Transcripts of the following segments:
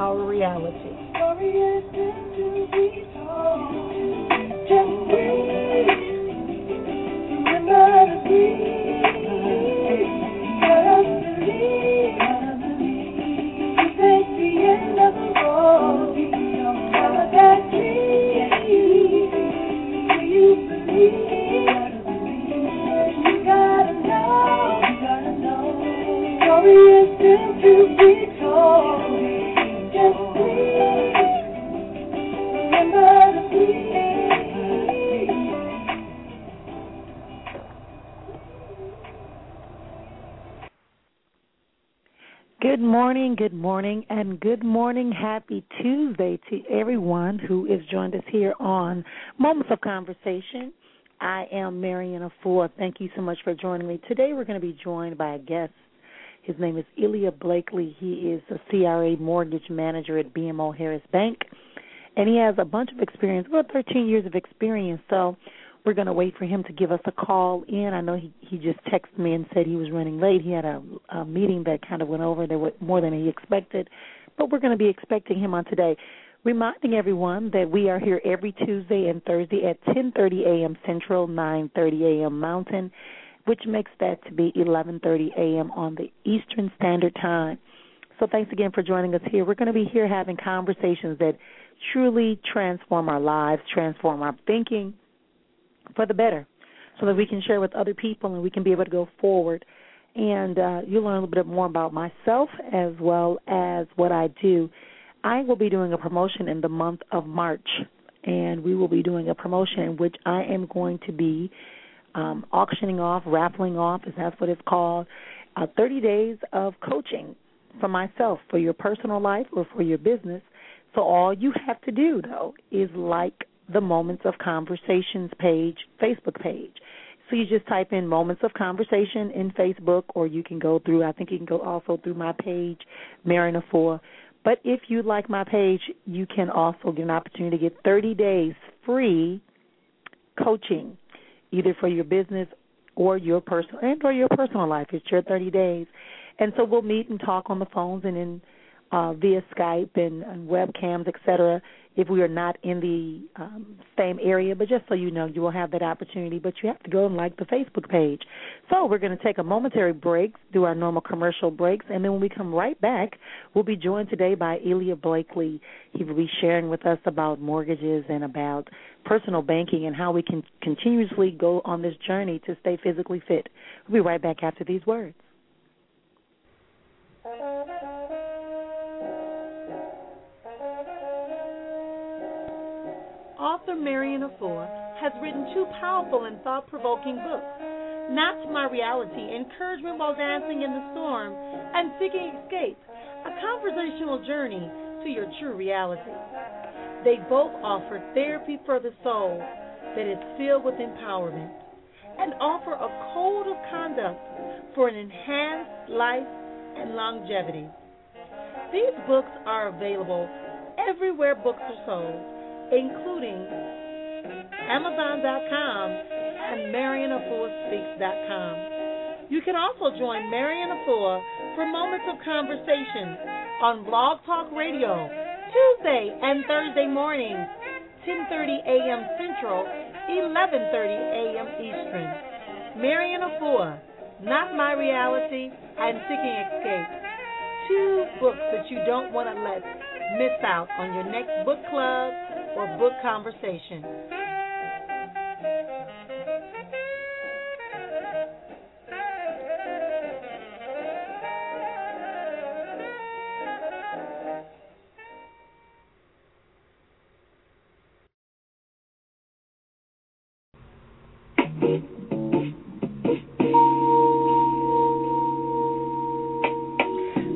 our reality. Good good morning. Happy Tuesday to everyone who has joined us here on Moments of Conversation. I am Marrian Efua. Thank you so much for joining me. Today we're going to be joined by a guest. His name is Ilya Blakely. He is a CRA mortgage manager at BMO Harris Bank, and he has a bunch of experience, about 13 years of experience. So we're going to wait for him to give us a call in. I know he he just texted me and said he was running late. He had a, a meeting that kind of went over there more than he expected, but we're going to be expecting him on today. Reminding everyone that we are here every Tuesday and Thursday at 10:30 a.m. Central, 9:30 a.m. Mountain, which makes that to be 11:30 a.m. on the Eastern Standard Time. So thanks again for joining us here. We're going to be here having conversations that truly transform our lives, transform our thinking, for the better so that we can share with other people and we can be able to go forward. And uh, you'll learn a little bit more about myself as well as what I do. I will be doing a promotion in the month of March, and we will be doing a promotion in which I am going to be um, auctioning off, raffling off, is that's what it's called, uh, 30 days of coaching for myself, for your personal life or for your business. So all you have to do, though, is like the Moments of Conversations page, Facebook page. So you just type in Moments of Conversation in Facebook, or you can go through, I think you can go also through my page, Marrian Efua. But if you like my page, you can also get an opportunity to get 30 days free coaching, either for your business or your personal and or your personal life. It's your 30 days, and so we'll meet and talk on the phones and in uh, via Skype and, and webcams, etc if we are not in the um, same area. But just so you know, you will have that opportunity. But you have to go and like the Facebook page. So we're going to take a momentary break, do our normal commercial breaks, and then when we come right back, we'll be joined today by Elia Blakely. He will be sharing with us about mortgages and about personal banking and how we can continuously go on this journey to stay physically fit. We'll be right back after these words. Author Marrian Efua has written two powerful and thought provoking books Not My Reality, Encouragement While Dancing in the Storm, and Seeking Escape, a conversational journey to your true reality. They both offer therapy for the soul that is filled with empowerment and offer a code of conduct for an enhanced life and longevity. These books are available everywhere books are sold including Amazon.com and MarionAfuaSpeaks.com. You can also join Marrian Efua for Moments of Conversation on Blog Talk Radio Tuesday and Thursday mornings, 10:30 a.m. Central, 11:30 a.m. Eastern. Marrian Efua, Not My Reality, and Seeking Escape. Two books that you don't want to let miss out on your next book club or book conversation.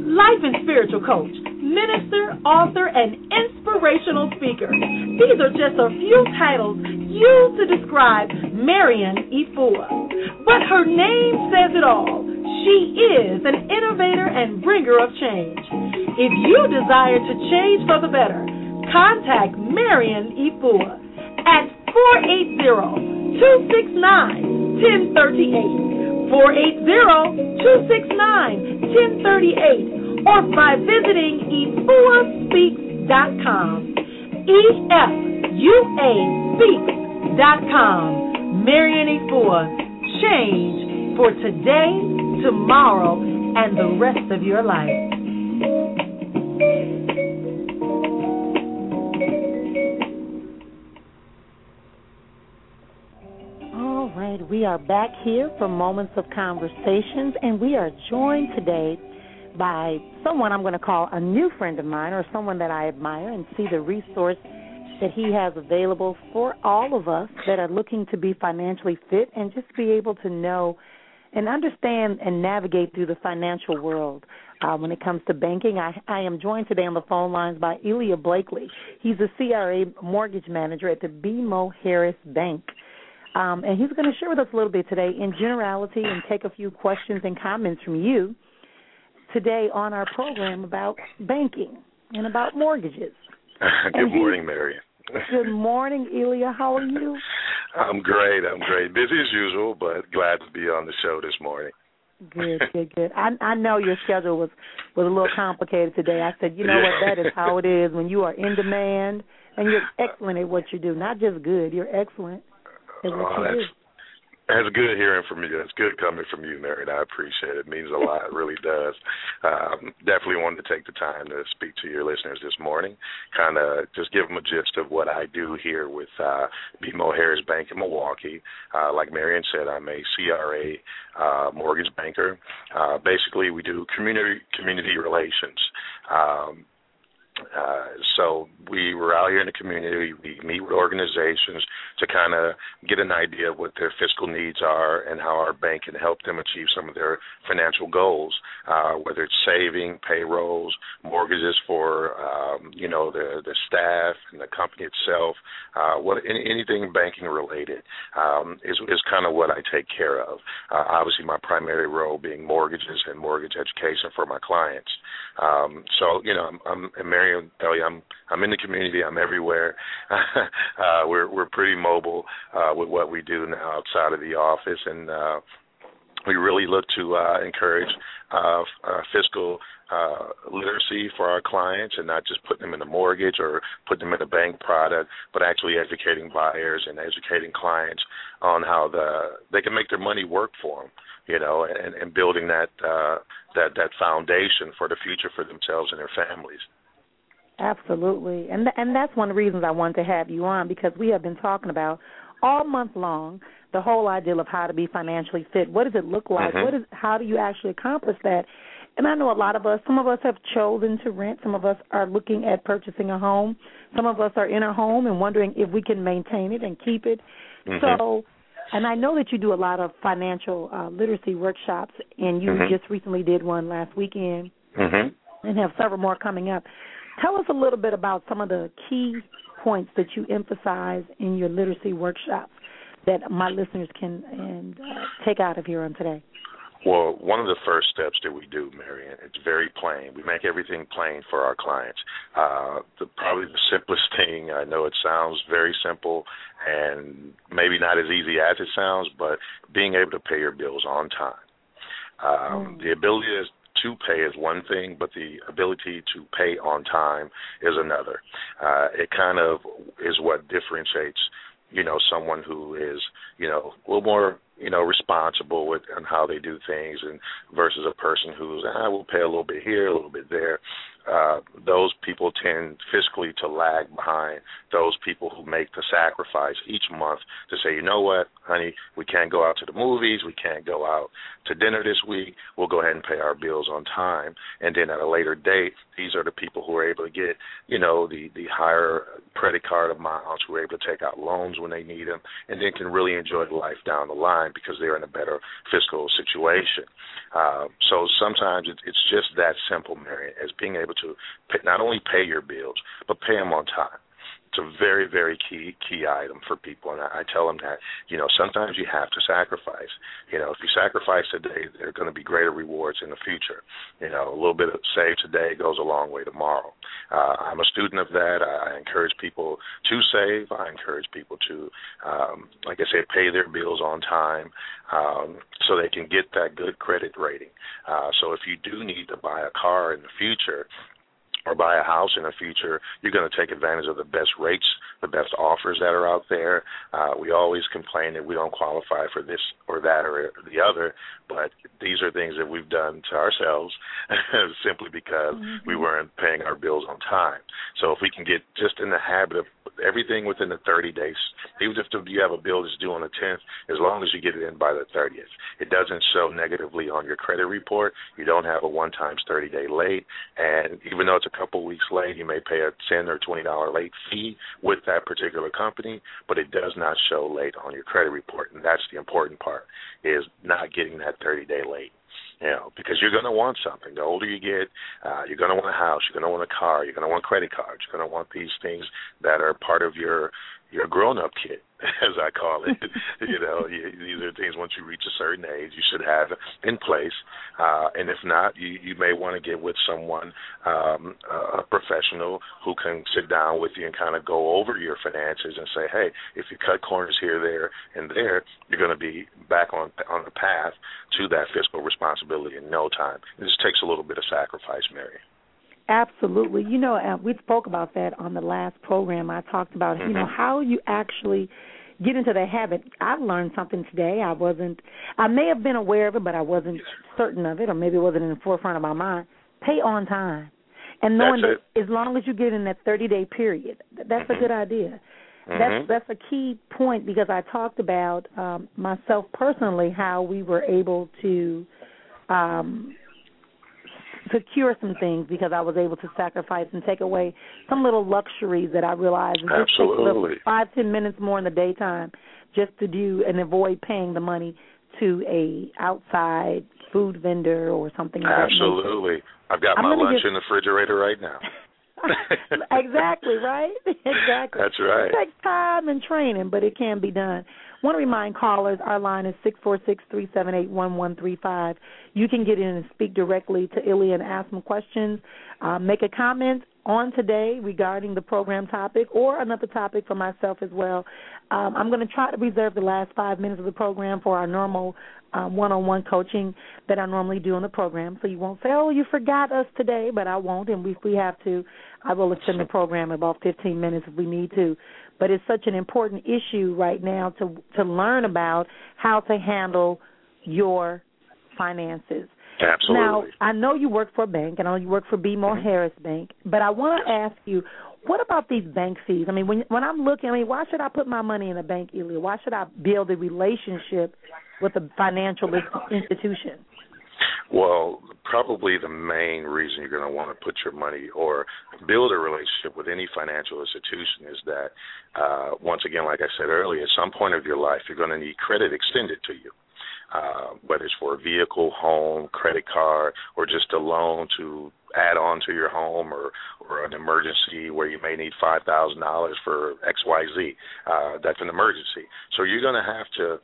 Life and spiritual coach minister, author, and inspirational speaker. These are just a few titles used to describe Marrian Efua. But her name says it all. She is an innovator and bringer of change. If you desire to change for the better, contact Marrian Efua at 480-269-1038. 480-269-1038 or by visiting efuaspeaks.com. E-F-U-A speaks.com. Marrian Efua, change for today, tomorrow, and the rest of your life. All right, we are back here for Moments of Conversations, and we are joined today by someone I'm going to call a new friend of mine or someone that I admire and see the resource that he has available for all of us that are looking to be financially fit and just be able to know and understand and navigate through the financial world. Uh, when it comes to banking, I, I am joined today on the phone lines by Elia Blakely. He's a CRA mortgage manager at the BMO Harris Bank. Um, and he's going to share with us a little bit today in generality and take a few questions and comments from you today on our program about banking and about mortgages. good morning, Mary. good morning, Elia. How are you? I'm great. I'm great. Busy as usual, but glad to be on the show this morning. Good, good, good. I I know your schedule was was a little complicated today. I said, you know what, that is how it is when you are in demand and you're excellent at what you do. Not just good, you're excellent at what oh, you do. That's good hearing from you. That's good coming from you, Mary. I appreciate it. It means a lot. It really does. Um, definitely wanted to take the time to speak to your listeners this morning. Kind of just give them a gist of what I do here with uh, BMO Harris Bank in Milwaukee. Uh, like Marrian said, I'm a CRA uh, mortgage banker. Uh, basically, we do community community relations. Um, uh, so we were out here in the community. We meet with organizations to kind of get an idea of what their fiscal needs are and how our bank can help them achieve some of their financial goals, uh, whether it's saving, payrolls, mortgages for um, you know the the staff and the company itself, uh, what any, anything banking related um, is is kind of what I take care of. Uh, obviously, my primary role being mortgages and mortgage education for my clients. Um, so you know, I'm, I'm and Mary will tell you, I'm I'm in the community. I'm everywhere. uh, we're we're pretty mobile uh, with what we do now outside of the office, and uh, we really look to uh, encourage uh, uh, fiscal uh, literacy for our clients, and not just putting them in a mortgage or putting them in a bank product, but actually educating buyers and educating clients on how the they can make their money work for them you know, and, and building that uh, that that foundation for the future for themselves and their families. Absolutely, and th- and that's one of the reasons I wanted to have you on because we have been talking about all month long the whole idea of how to be financially fit. What does it look like? Mm-hmm. What is how do you actually accomplish that? And I know a lot of us, some of us have chosen to rent, some of us are looking at purchasing a home, some of us are in a home and wondering if we can maintain it and keep it. Mm-hmm. So and I know that you do a lot of financial uh, literacy workshops, and you mm-hmm. just recently did one last weekend, mm-hmm. and have several more coming up. Tell us a little bit about some of the key points that you emphasize in your literacy workshops that my listeners can and uh, take out of here on today. Well, one of the first steps that we do, Marrian, it's very plain. We make everything plain for our clients. Uh, the, probably the simplest thing, I know it sounds very simple and maybe not as easy as it sounds, but being able to pay your bills on time. Um, mm. The ability to pay is one thing, but the ability to pay on time is another. Uh, it kind of is what differentiates you know someone who is you know a little more you know responsible with on how they do things and versus a person who's I ah, will pay a little bit here, a little bit there. Uh, those people tend fiscally to lag behind those people who make the sacrifice each month to say, you know what, honey, we can't go out to the movies, we can't go out to dinner this week. We'll go ahead and pay our bills on time, and then at a later date, these are the people who are able to get, you know, the the higher credit card amounts, who are able to take out loans when they need them, and then can really enjoy life down the line because they're in a better fiscal situation. Uh, so sometimes it, it's just that simple, Mary, as being able to pay, not only pay your bills but pay them on time it's a very very key key item for people. And I, I tell them that you know sometimes you have to sacrifice. You know if you sacrifice today there are going to be greater rewards in the future. You know a little bit of save today goes a long way tomorrow. Uh, i'm a student of that. I, I encourage people to save. I encourage people to um, like i said pay their bills on time um, so they can get that good credit rating. Uh, so if you do need to buy a car in the future or buy a house in the future, you're going to take advantage of the best rates, the best offers that are out there. Uh, we always complain that we don't qualify for this or that or the other, but these are things that we've done to ourselves simply because mm-hmm. we weren't paying our bills on time. So if we can get just in the habit of everything within the 30 days, even if you have a bill that's due on the 10th, as long as you get it in by the 30th, it doesn't show negatively on your credit report. You don't have a one times 30 day late, and even though it's a couple weeks late, you may pay a ten or twenty dollar late fee with that particular company, but it does not show late on your credit report, and that's the important part is not getting that thirty day late. You know, because you're going to want something. The older you get, uh, you're going to want a house. You're going to want a car. You're going to want credit cards. You're going to want these things that are part of your your grown up kit, as I call it. you know, these are things once you reach a certain age you should have in place, uh, and if not, you you may want to get with someone, um, a professional who can sit down with you and kind of go over your finances and say, hey, if you cut corners here, there, and there, you're going to be back on on the path to that fiscal responsibility in no time. It just takes a little bit of sacrifice, Mary. Absolutely. You know, uh, we spoke about that on the last program. I talked about, mm-hmm. you know, mm-hmm. how you actually get into the habit. I learned something today. I wasn't, I may have been aware of it, but I wasn't certain of it, or maybe it wasn't in the forefront of my mind. Pay on time. And knowing that's that as long as you get in that 30 day period, that's mm-hmm. a good idea. Mm-hmm. That's that's a key point because I talked about um, myself personally how we were able to um, secure some things because I was able to sacrifice and take away some little luxuries that I realized and just take Absolutely. five ten minutes more in the daytime just to do and avoid paying the money to a outside food vendor or something. Absolutely. I've got I'm my lunch in the refrigerator right now. exactly right. exactly. That's right. It takes time and training, but it can be done. Want to remind callers our line is six four six three seven eight one one three five. You can get in and speak directly to Illy and ask some questions. Uh, make a comment on today regarding the program topic or another topic for myself as well. Um, I'm going to try to reserve the last five minutes of the program for our normal um, one-on-one coaching that I normally do in the program. So you won't say, "Oh, you forgot us today," but I won't. And if we have to, I will extend the program about 15 minutes if we need to. But it's such an important issue right now to to learn about how to handle your finances. Absolutely. Now, I know you work for a bank. And I know you work for BMO Harris Bank, but I want to ask you, what about these bank fees? I mean, when when I'm looking, I mean, why should I put my money in a bank, Elia? Why should I build a relationship with a financial institution? Well, probably the main reason you're going to want to put your money or build a relationship with any financial institution is that, uh, once again, like I said earlier, at some point of your life, you're going to need credit extended to you. Uh, whether it's for a vehicle, home, credit card, or just a loan to add on to your home or or an emergency where you may need five thousand dollars for XYZ. Uh that's an emergency. So you're gonna have to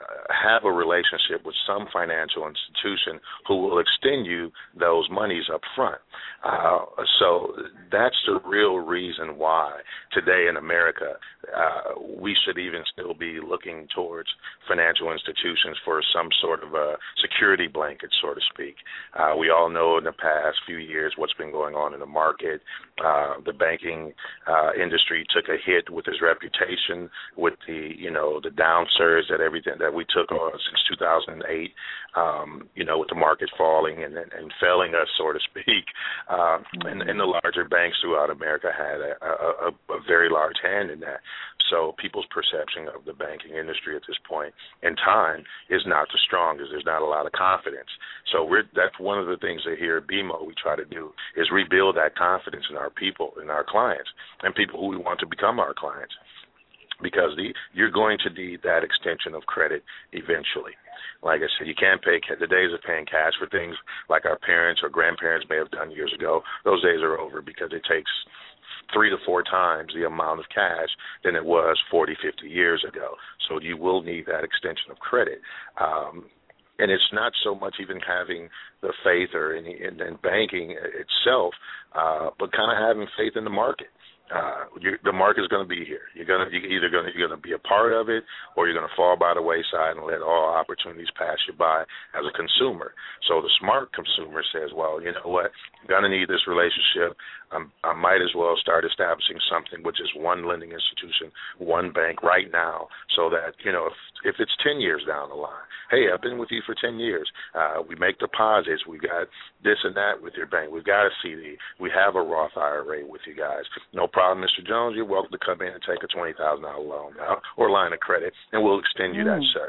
uh, have a relationship with some financial institution who will extend you those monies up front. Uh, so that's the real reason why today in America uh, we should even still be looking towards financial institutions for some sort of a security blanket, so to speak. Uh, we all know in the past few years what's been going on in the market. Uh, the banking uh, industry took a hit with its reputation, with the you know the down surge that everything that we took on since 2008. Um, you know, with the market falling and and, and failing us, so to speak. Uh, and, and the larger banks throughout America had a, a, a, a very large hand in that. So people's perception of the banking industry at this point in time is not the strongest. There's not a lot of confidence. So we're that's one of the things that here at BMO we try to do is rebuild that confidence in our people, in our clients, and people who we want to become our clients. Because the you're going to need that extension of credit eventually. Like I said, you can't pay the days of paying cash for things like our parents or grandparents may have done years ago. Those days are over because it takes three to four times the amount of cash than it was 40, 50 years ago. So you will need that extension of credit. Um, and it's not so much even having the faith or in, in, in banking itself, uh, but kind of having faith in the market. Uh, the market's going to be here. You're going to either going to you're going to be a part of it, or you're going to fall by the wayside and let all opportunities pass you by as a consumer. So the smart consumer says, well, you know what, I'm going to need this relationship. I'm, I might as well start establishing something which is one lending institution, one bank right now, so that you know if if it's ten years down the line, hey, I've been with you for ten years. Uh, we make deposits. We got this and that with your bank. We've got a CD. We have a Roth IRA with you guys. No problem, Mr. Jones. You're welcome to come in and take a twenty thousand dollar loan now or line of credit, and we'll extend you that, Mm. sir.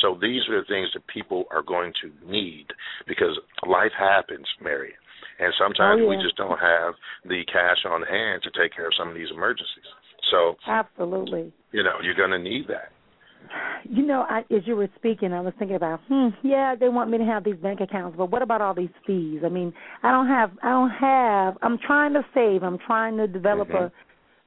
So these are the things that people are going to need because life happens, Mary. And sometimes Oh, we just don't have the cash on hand to take care of some of these emergencies. So, Absolutely. you know, you're going to need that. You know, I, as you were speaking, I was thinking about, hmm, yeah, they want me to have these bank accounts, but what about all these fees? I mean, I don't have, I don't have. I'm trying to save. I'm trying to develop Mhm. a.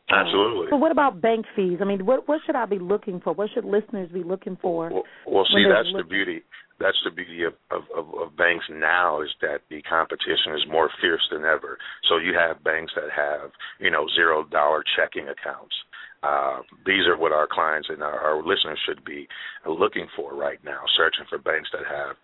Absolutely. So what about bank fees? I mean, what what should I be looking for? What should listeners be looking for? Well, well see, that's the beauty. That's the beauty of, of, of, of banks now is that the competition is more fierce than ever. So you have banks that have, you know, zero dollar checking accounts. Uh, these are what our clients and our, our listeners should be looking for right now, searching for banks that have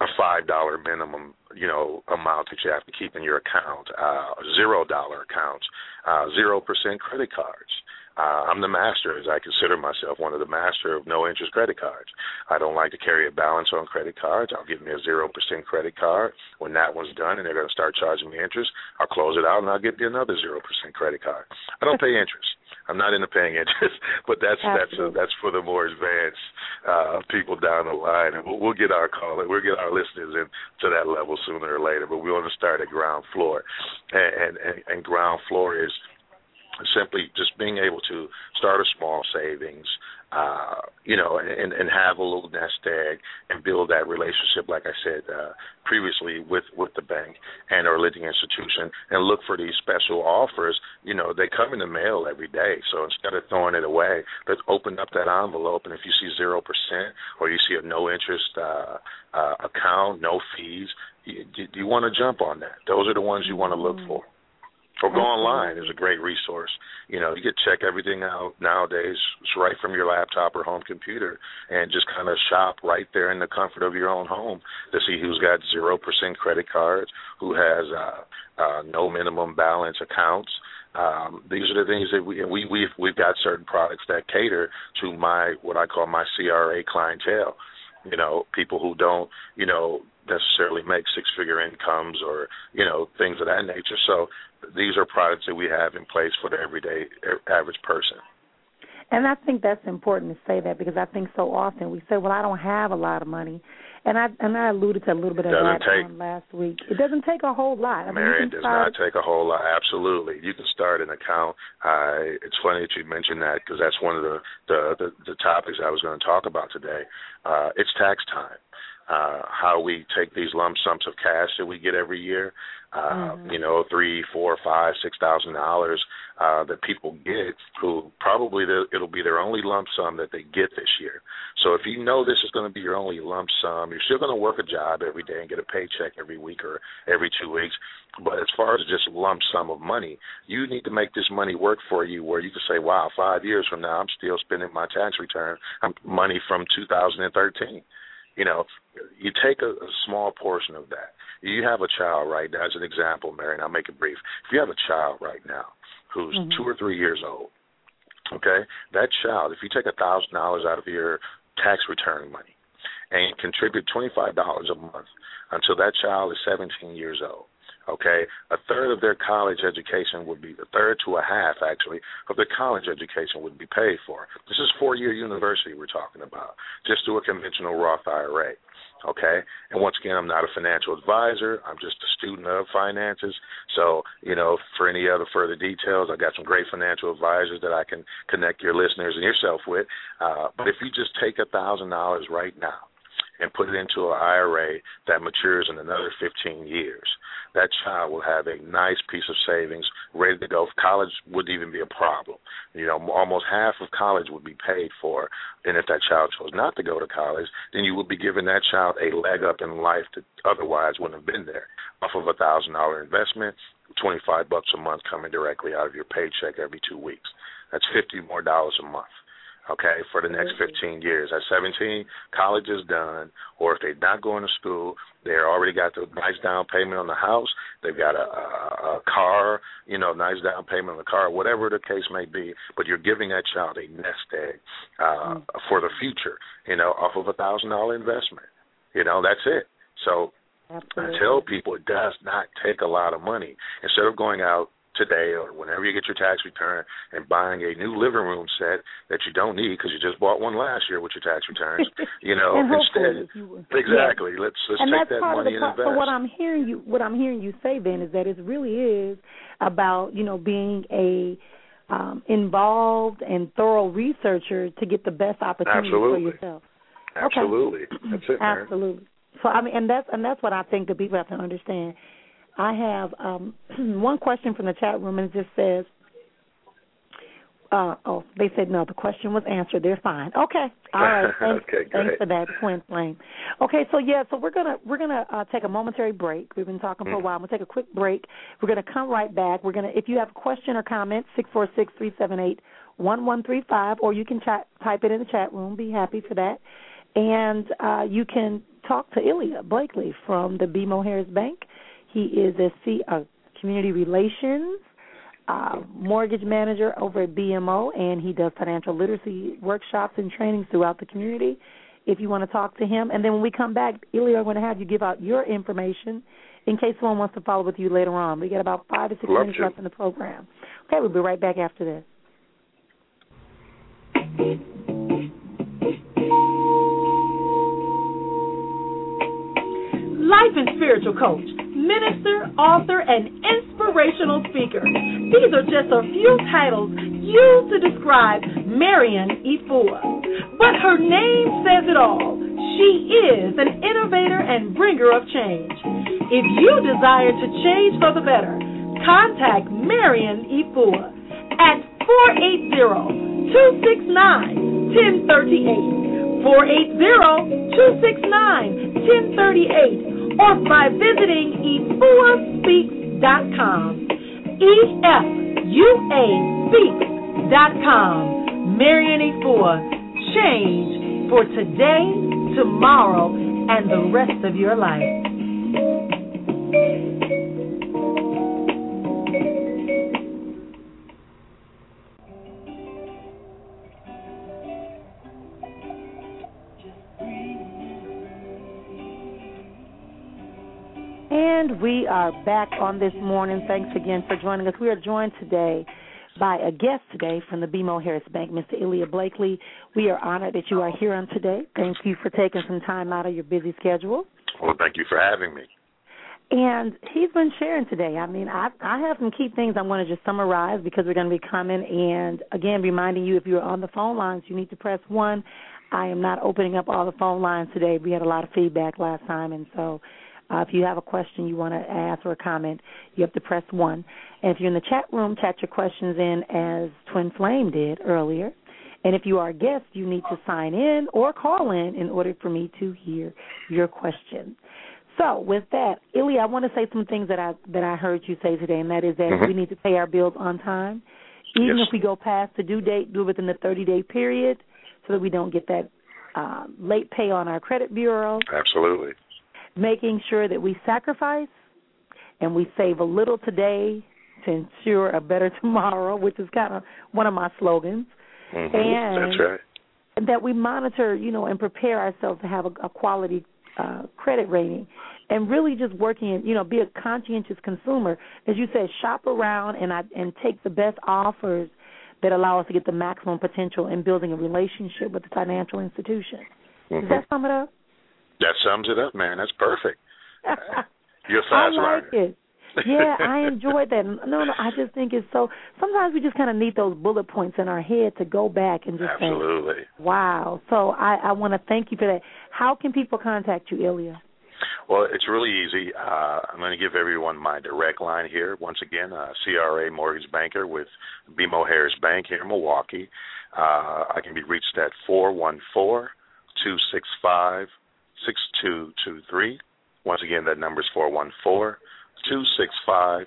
a five dollar minimum, you know, amount that you have to keep in your account, uh, zero dollar accounts, uh, zero percent credit cards. Uh, I'm the master, as I consider myself, one of the master of no interest credit cards. I don't like to carry a balance on credit cards. I'll give me a zero percent credit card. When that one's done and they're going to start charging me interest, I'll close it out and I'll get another zero percent credit card. I don't pay interest. I'm not into paying interest, but that's Absolutely. that's a, that's for the more advanced uh, people down the line, and we'll, we'll get our call, we'll get our listeners into that level sooner or later. But we want to start at ground floor, and and, and ground floor is simply just being able to start a small savings, uh, you know, and, and have a little nest egg and build that relationship, like I said uh, previously, with with the bank and our lending institution, and look for these special offers. You know, they come in the mail every day, so instead of throwing it away, let's open up that envelope, and if you see zero percent or you see a no interest uh, uh, account, no fees, you, you, you want to jump on that. Those are the ones you want to look for. Or go online is a great resource. You know, you can check everything out nowadays it's right from your laptop or home computer and just kind of shop right there in the comfort of your own home to see who's got 0% credit cards, who has uh, uh, no minimum balance accounts. Um, these are the things that we we we've we've got certain products that cater to my what I call my CRA clientele. You know, people who don't, you know, necessarily make six figure incomes or, you know, things of that nature. So these are products that we have in place for the everyday average person. And I think that's important to say that because I think so often we say, "Well, I don't have a lot of money," and I and I alluded to a little bit of that take, last week. It doesn't take a whole lot. I Mary, you it does start, not take a whole lot. Absolutely, you can start an account. Uh, it's funny that you mentioned that because that's one of the, the the the topics I was going to talk about today. Uh, it's tax time. Uh, how we take these lump sums of cash that we get every year uh, mm-hmm. you know, three, four, five, six thousand dollars uh, that people get, who probably the, it'll be their only lump sum that they get this year. So if you know this is going to be your only lump sum, you're still going to work a job every day and get a paycheck every week or every two weeks. But as far as just lump sum of money, you need to make this money work for you, where you can say, "Wow, five years from now, I'm still spending my tax return money from 2013." You know, you take a, a small portion of that you have a child right now, as an example, Mary, and I'll make it brief. If you have a child right now who's mm-hmm. two or three years old, okay, that child, if you take a thousand dollars out of your tax return money and contribute twenty five dollars a month until that child is seventeen years old, okay, a third of their college education would be a third to a half actually of their college education would be paid for. This is four year university we're talking about, just through a conventional Roth IRA. Okay, and once again, I'm not a financial advisor. I'm just a student of finances. So, you know, for any other further details, I got some great financial advisors that I can connect your listeners and yourself with. Uh, but if you just take a thousand dollars right now and put it into an IRA that matures in another 15 years, that child will have a nice piece of savings ready to go. College wouldn't even be a problem. You know, almost half of college would be paid for. And if that child chose not to go to college, then you would be giving that child a leg up in life that otherwise wouldn't have been there. Off of a thousand dollar investment, twenty five bucks a month coming directly out of your paycheck every two weeks. That's fifty more dollars a month okay, for the next 15 years. At 17, college is done, or if they're not going to school, they're already got the nice down payment on the house. They've got a, a, a car, you know, nice down payment on the car, whatever the case may be. But you're giving that child a nest egg uh, mm for the future, you know, off of a thousand dollar investment. You know, that's it. So Absolutely. I tell people it does not take a lot of money. Instead of going out today or whenever you get your tax return and buying a new living room set that you don't need because you just bought one last year with your tax returns. You know, instead, exactly. Yes. Let's let's and take that's that money and invest. So what I'm hearing you what I'm hearing you say then is that it really is about you know being a um, involved and thorough researcher to get the best opportunity Absolutely. for yourself. Absolutely, okay. that's it. Absolutely. So I mean, and that's and that's what I think the people have to understand. I have um, one question from the chat room, and it just says, uh, "Oh, they said no. The question was answered. They're fine. Okay, all right. Thanks, okay, thanks for that, Twin Flame. Okay, so yeah, so we're gonna we're gonna uh, take a momentary break. We've been talking for a Mm. while. I'm gonna take a quick break. We're gonna come right back. We're gonna if you have a question or comment, six four six three seven eight one one three five, or you can chat, type it in the chat room. Be happy for that, and uh, you can talk to Ilya Blakely from the BMO Harris Bank. He is a C, uh, community relations uh, mortgage manager over at BMO, and he does financial literacy workshops and trainings throughout the community. If you want to talk to him, and then when we come back, Ilya, I'm going to have you give out your information in case someone wants to follow with you later on. We got about five to six Love minutes to. left in the program. Okay, we'll be right back after this. life and spiritual coach, minister, author, and inspirational speaker. These are just a few titles used to describe Marrian Efua. But her name says it all. She is an innovator and bringer of change. If you desire to change for the better, contact Marrian Efua at 480-269-1038. 480-269-1038 or by visiting efuaspeaks.com. E-F-U-A speaks.com. Marrian Efua, change for today, tomorrow, and the rest of your life. Are back on this morning. Thanks again for joining us. We are joined today by a guest today from the BMO Harris Bank, Mr. Ilya Blakely. We are honored that you are here on today. Thank you for taking some time out of your busy schedule. Well, thank you for having me. And he's been sharing today. I mean, I I have some key things I want to just summarize because we're going to be coming. And again, reminding you if you're on the phone lines, you need to press one. I am not opening up all the phone lines today. We had a lot of feedback last time, and so uh, if you have a question you want to ask or a comment, you have to press one. And if you're in the chat room, chat your questions in as Twin Flame did earlier. And if you are a guest, you need to sign in or call in in order for me to hear your question. So, with that, Ilya, I want to say some things that I that I heard you say today, and that is that Mhm. we need to pay our bills on time, even Yes. if we go past the due date, do it within the 30 day period, so that we don't get that uh, late pay on our credit bureau Absolutely. Making sure that we sacrifice and we save a little today to ensure a better tomorrow, which is kind of one of my slogans. Mhm. And- That's right. That we monitor, you know, and prepare ourselves to have a, a quality uh, credit rating, and really just working, you know, be a conscientious consumer. As you said, shop around and I, and take the best offers that allow us to get the maximum potential in building a relationship with the financial institution. Does Mhm. that sum it up? That sums it up, man. That's perfect. You're a I like learner. it. yeah, I enjoyed that. No, no, I just think it's so. Sometimes we just kind of need those bullet points in our head to go back and just Absolutely. say, "Wow." So I, I want to thank you for that. How can people contact you, Ilya? Well, it's really easy. Uh, I'm going to give everyone my direct line here. Once again, uh, CRA mortgage banker with BMO Harris Bank here in Milwaukee. Uh, I can be reached at four one four two six five six two two three. Once again, that number is four one four two six five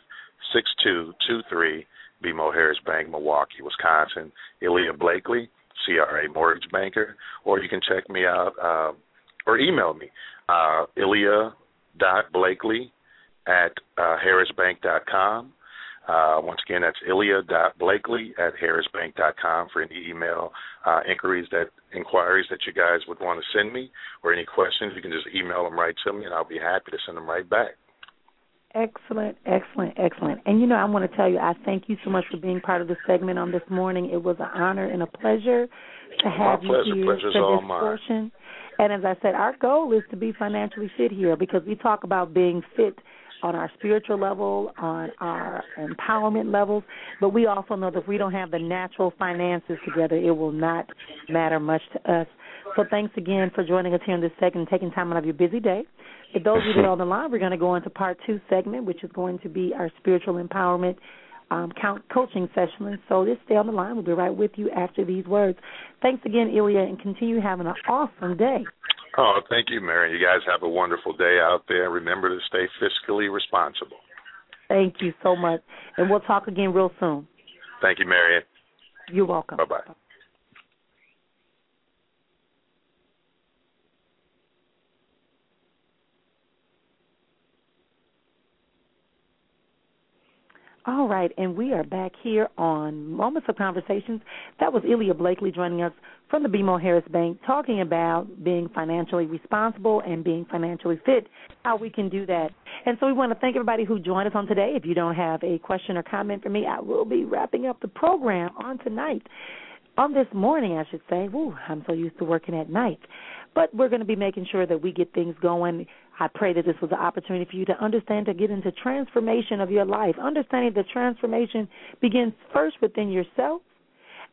six two two three. BMO Harris Bank, Milwaukee, Wisconsin. Ilya Blakely, CRA mortgage banker, or you can check me out uh, or email me uh, Ilya.Blakely at uh, harrisbank.com. Uh, once again, that's Ilya.Blakely at harrisbank.com for any email uh, inquiries that inquiries that you guys would want to send me or any questions. You can just email them right to me, and I'll be happy to send them right back. Excellent, excellent, excellent. And you know, I want to tell you, I thank you so much for being part of the segment on this morning. It was an honor and a pleasure to have My pleasure. you here Pleasure's for all this mine. portion. And as I said, our goal is to be financially fit here because we talk about being fit on our spiritual level, on our empowerment levels, but we also know that if we don't have the natural finances together, it will not matter much to us. So thanks again for joining us here in this segment, taking time out of your busy day. For those of you that are on the line, we're going to go into part two segment, which is going to be our spiritual empowerment um, count coaching session. So just stay on the line. We'll be right with you after these words. Thanks again, Ilya, and continue having an awesome day. Oh, thank you, Mary. You guys have a wonderful day out there. Remember to stay fiscally responsible. Thank you so much. And we'll talk again real soon. Thank you, Marrian. You're welcome. Bye bye. All right, and we are back here on Moments of Conversations. That was Ilya Blakely joining us from the BMO Harris Bank talking about being financially responsible and being financially fit, how we can do that. And so we want to thank everybody who joined us on today. If you don't have a question or comment for me, I will be wrapping up the program on tonight. On this morning, I should say. Woo, I'm so used to working at night. But we're going to be making sure that we get things going I pray that this was an opportunity for you to understand to get into transformation of your life. Understanding that transformation begins first within yourself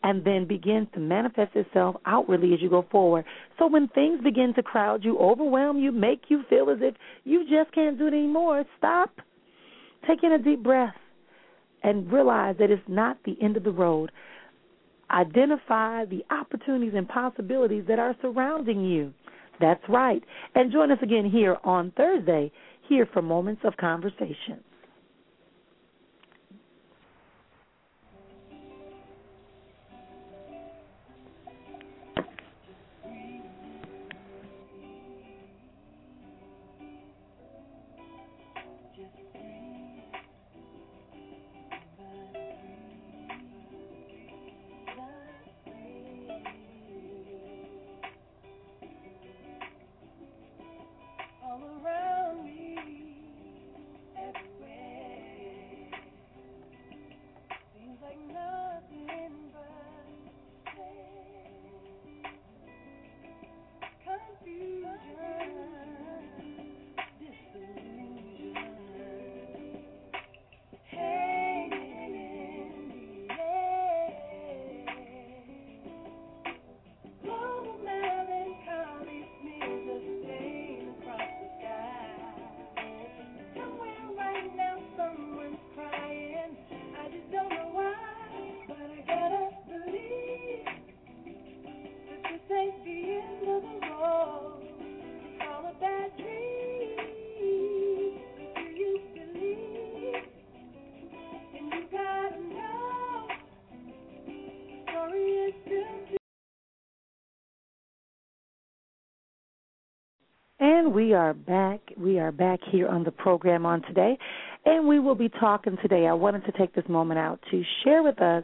and then begins to manifest itself outwardly as you go forward. So when things begin to crowd you, overwhelm you, make you feel as if you just can't do it anymore, stop, take in a deep breath, and realize that it's not the end of the road. Identify the opportunities and possibilities that are surrounding you. That's right. And join us again here on Thursday, here for Moments of Conversation. We are back. We are back here on the program on today. And we will be talking today. I wanted to take this moment out to share with us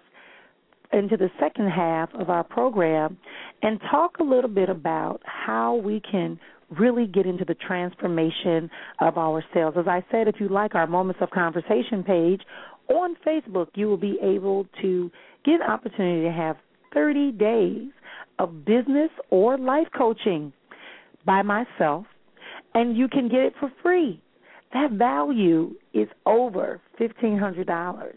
into the second half of our program and talk a little bit about how we can really get into the transformation of ourselves. As I said, if you like our Moments of Conversation page on Facebook, you will be able to get an opportunity to have 30 days of business or life coaching by myself, and you can get it for free. That value is over $1,500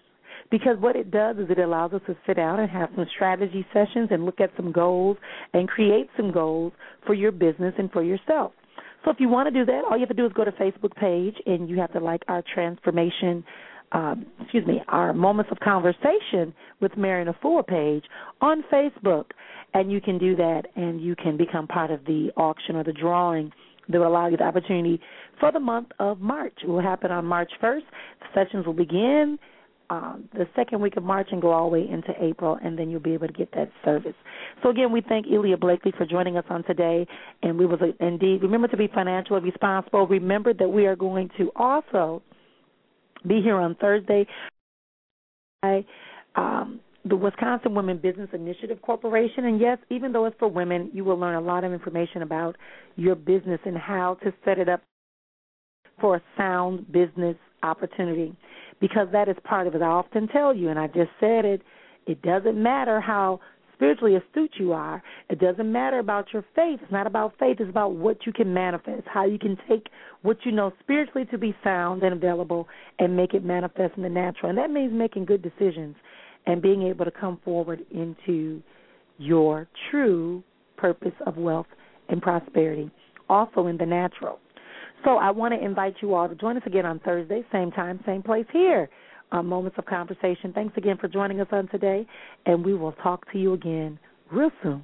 because what it does is it allows us to sit down and have some strategy sessions and look at some goals and create some goals for your business and for yourself. So if you want to do that, all you have to do is go to Facebook page and you have to like our transformation um, excuse me, our Moments of Conversation with Marrian Efua page on Facebook. And you can do that and you can become part of the auction or the drawing that will allow you the opportunity for the month of March. It will happen on March 1st. The sessions will begin um, the second week of March and go all the way into April, and then you'll be able to get that service. So again, we thank Illiya Blakey for joining us on today, and we will indeed remember to be financially responsible. Remember that we are going to also be here on Thursday. Um, the Wisconsin Women Business Initiative Corporation. And yes, even though it's for women, you will learn a lot of information about your business and how to set it up for a sound business opportunity because that is part of it. I often tell you, and I just said it, it doesn't matter how spiritually astute you are. It doesn't matter about your faith. It's not about faith. It's about what you can manifest, how you can take what you know spiritually to be sound and available and make it manifest in the natural. And that means making good decisions and being able to come forward into your true purpose of wealth and prosperity, also in the natural. So I want to invite you all to join us again on Thursday, same time, same place here on Moments of Conversation. Thanks again for joining us on today, and we will talk to you again real soon.